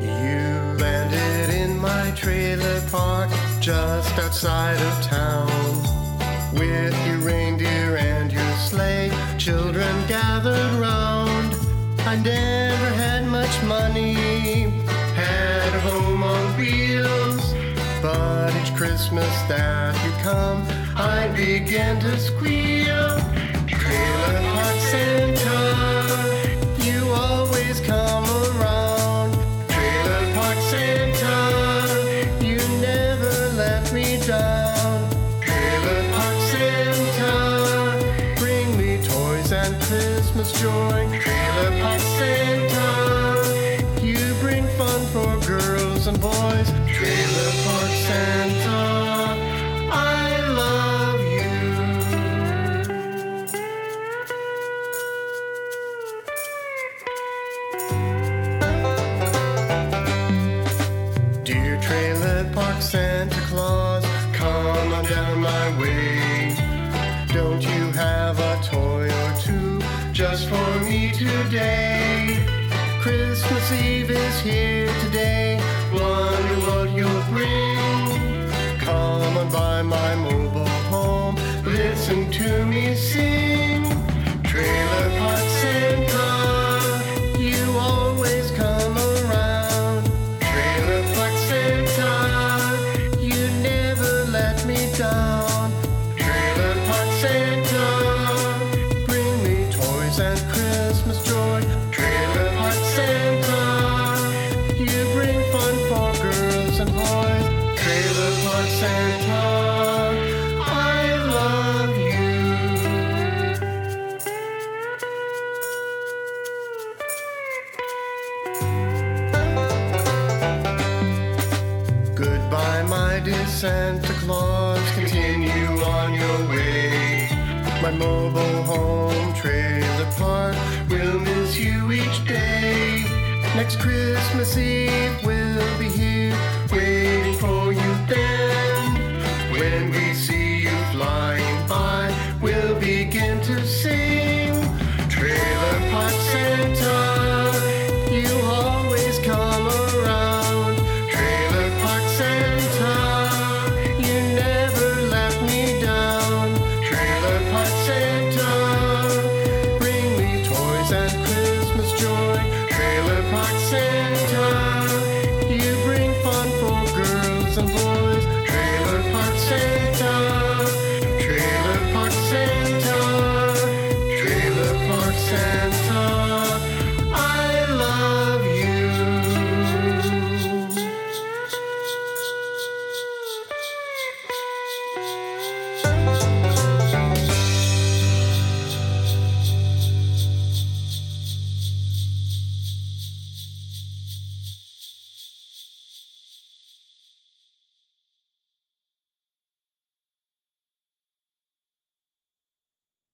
You landed in my trailer park just outside of town with your reindeer and your sleigh. Children gathered round. I never had much money, had a home on wheels. But each Christmas that you come, I begin to squeal. Christmas joy. Trailer Park Santa, you bring fun for girls and boys. Trailer Park Santa, just for me today? Christmas Eve is here today. Wonder what you'll bring. Come on by my mobile home. Listen to me sing. Santa, I love you. Goodbye, my dear Santa Claus. Continue on your way. My mobile home trailer park will miss you each day. Next Christmas Eve we'll be here. to see.